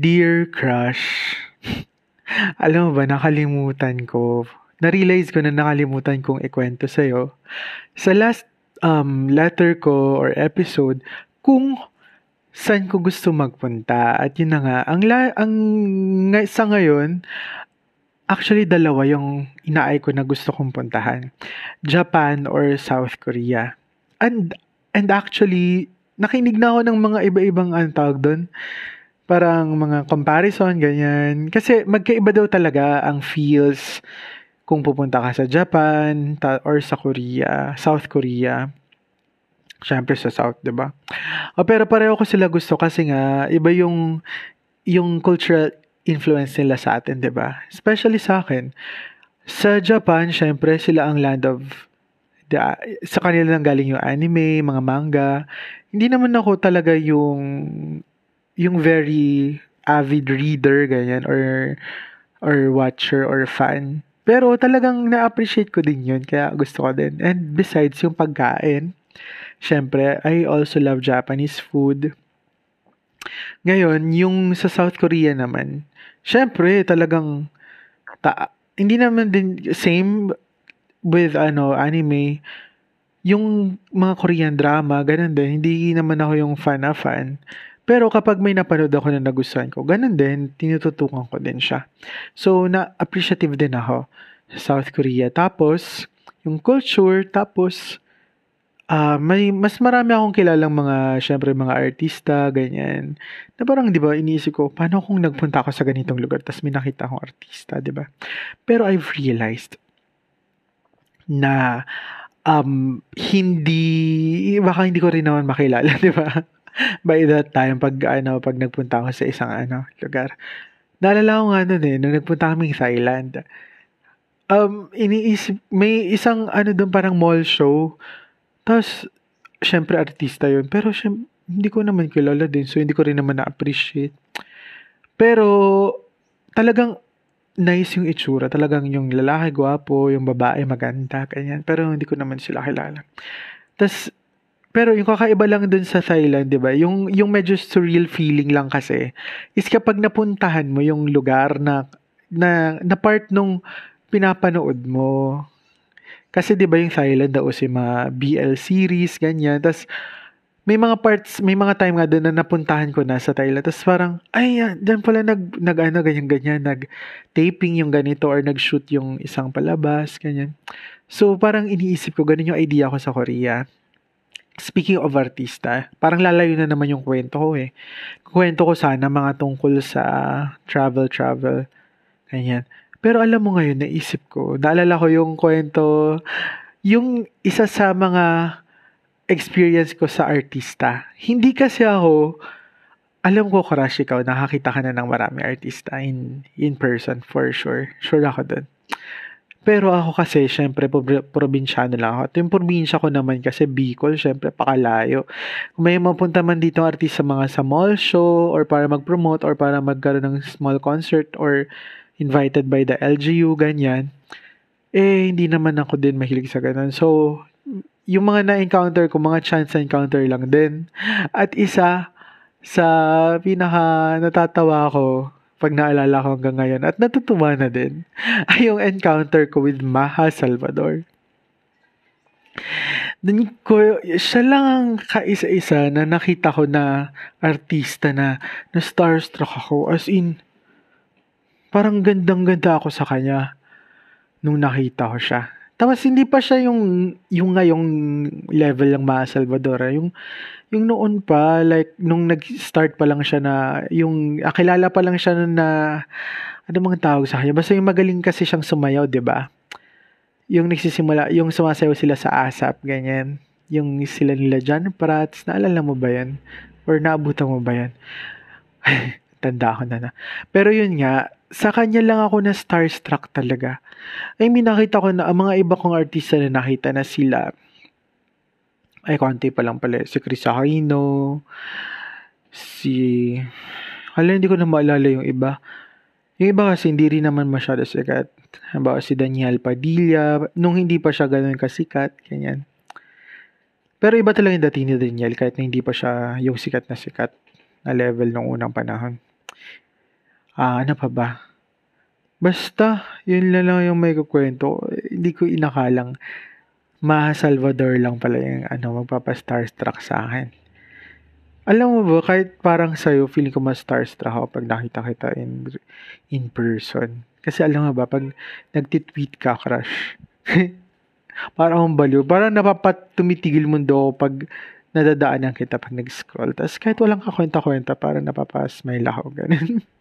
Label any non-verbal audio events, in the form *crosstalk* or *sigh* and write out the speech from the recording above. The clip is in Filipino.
Dear Crush, *laughs* alam mo ba, nakalimutan ko. Na-realize ko na nakalimutan kong ikwento sa'yo. Sa last um, letter ko or episode, kung saan ko gusto magpunta. At yun na nga, ang, la, ang sa ngayon, actually dalawa yung inaay ko na gusto kong puntahan. Japan or South Korea. And, and actually, nakinig na ako ng mga iba-ibang ang tawag doon parang mga comparison, ganyan. Kasi magkaiba daw talaga ang feels kung pupunta ka sa Japan ta- or sa Korea, South Korea. Siyempre sa South, 'di ba? Oh, pero pareho ko sila gusto kasi nga iba yung yung cultural influence nila sa atin, 'di ba? Especially sa akin. Sa Japan, syempre sila ang land of the, sa kanila nang galing yung anime, mga manga. Hindi naman ako talaga yung yung very avid reader ganyan or or watcher or fan. Pero talagang na-appreciate ko din yun, kaya gusto ko din. And besides yung pagkain, syempre, I also love Japanese food. Ngayon, yung sa South Korea naman, syempre, talagang, ta- hindi naman din same with ano anime yung mga Korean drama ganun din hindi naman ako yung fan na fan pero kapag may napanood ako na nagustuhan ko, ganun din, tinututukan ko din siya. So, na-appreciative din ako sa South Korea. Tapos, yung culture, tapos, uh, may, mas marami akong kilalang mga, syempre, mga artista, ganyan. Na parang, di ba, iniisip ko, paano kung nagpunta ako sa ganitong lugar, tapos may nakita akong artista, di ba? Pero I've realized na um, hindi, baka hindi ko rin naman makilala, *laughs* di ba? By that time, pag, ano, pag nagpunta ako sa isang, ano, lugar, naalala ko nga nun eh, nung nagpunta kami sa Thailand, um, iniisip, may isang, ano doon, parang mall show, tapos, syempre, artista yun, pero, syempre, hindi ko naman kilala din, so hindi ko rin naman na-appreciate. Pero, talagang, nice yung itsura. Talagang yung lalaki gwapo, yung babae maganda, ganyan. Pero hindi ko naman sila kilala. Tapos, pero yung kakaiba lang dun sa Thailand, 'di ba? Yung yung medyo surreal feeling lang kasi is kapag napuntahan mo yung lugar na na, na part nung pinapanood mo. Kasi 'di ba yung Thailand daw si mga BL series ganyan. Tapos may mga parts, may mga time nga doon na napuntahan ko na sa Thailand. Tapos parang, ay, diyan pala nag, nag ano, ganyan, ganyan, nag taping yung ganito or nag-shoot yung isang palabas, ganyan. So, parang iniisip ko, ganun yung idea ko sa Korea speaking of artista, parang lalayo na naman yung kwento ko eh. Kwento ko sana mga tungkol sa travel-travel. Ganyan. Pero alam mo ngayon, naisip ko, naalala ko yung kwento, yung isa sa mga experience ko sa artista. Hindi kasi ako, alam ko, crush ikaw, nakakita ka na ng marami artista in, in person, for sure. Sure ako dun. Pero ako kasi, syempre, probinsyano lang ako. At yung probinsya ko naman kasi Bicol, syempre, pakalayo. Kung may mapunta man dito artist sa mga sa mall show or para mag-promote or para magkaroon ng small concert or invited by the LGU, ganyan, eh, hindi naman ako din mahilig sa ganun. So, yung mga na-encounter ko, mga chance encounter lang din. At isa, sa pinaka natatawa ko, pag naalala ko hanggang ngayon at natutuwa na din *laughs* ay yung encounter ko with Maha Salvador. Dun ko, siya lang ang kaisa-isa na nakita ko na artista na na starstruck ako. As in, parang gandang-ganda ako sa kanya nung nakita ko siya. Tapos hindi pa siya yung yung ngayong level ng Maha Salvador. Ah. Yung yung noon pa, like, nung nag-start pa lang siya na, yung, akilala pa lang siya na, ano mga tawag sa kanya? Basta yung magaling kasi siyang sumayaw, di ba? Yung nagsisimula, yung sumasayaw sila sa ASAP, ganyan. Yung sila nila John Prats, naalala mo ba yan? Or naabutan mo ba yan? *laughs* Tanda ko na na. Pero yun nga, sa kanya lang ako na starstruck talaga. I mean, nakita ko na ang mga iba kong artista na nakita na sila, ay, konti pa lang pala. Si Chris Aquino, si... Hala, hindi ko na maalala yung iba. Yung iba kasi hindi rin naman masyado sikat. Halimbawa si Daniel Padilla, nung hindi pa siya ganun kasikat, ganyan. Pero iba talaga yung dating ni Daniel kahit na hindi pa siya yung sikat na sikat na level nung unang panahon. Ah, ano pa ba? Basta, yun lang yung may kukwento. Hindi ko inakalang ma Salvador lang pala yung ano, magpapa-starstruck sa akin. Alam mo ba, kahit parang sa'yo, feeling ko mas starstruck ako pag nakita kita in, in person. Kasi alam mo ba, pag nagtitweet ka, crush, *laughs* parang ang baliw. Parang napapat tumitigil mundo ako pag nadadaanan kita pag nag-scroll. Tapos kahit walang kakwenta-kwenta, parang napapasmile ako. Ganun. *laughs*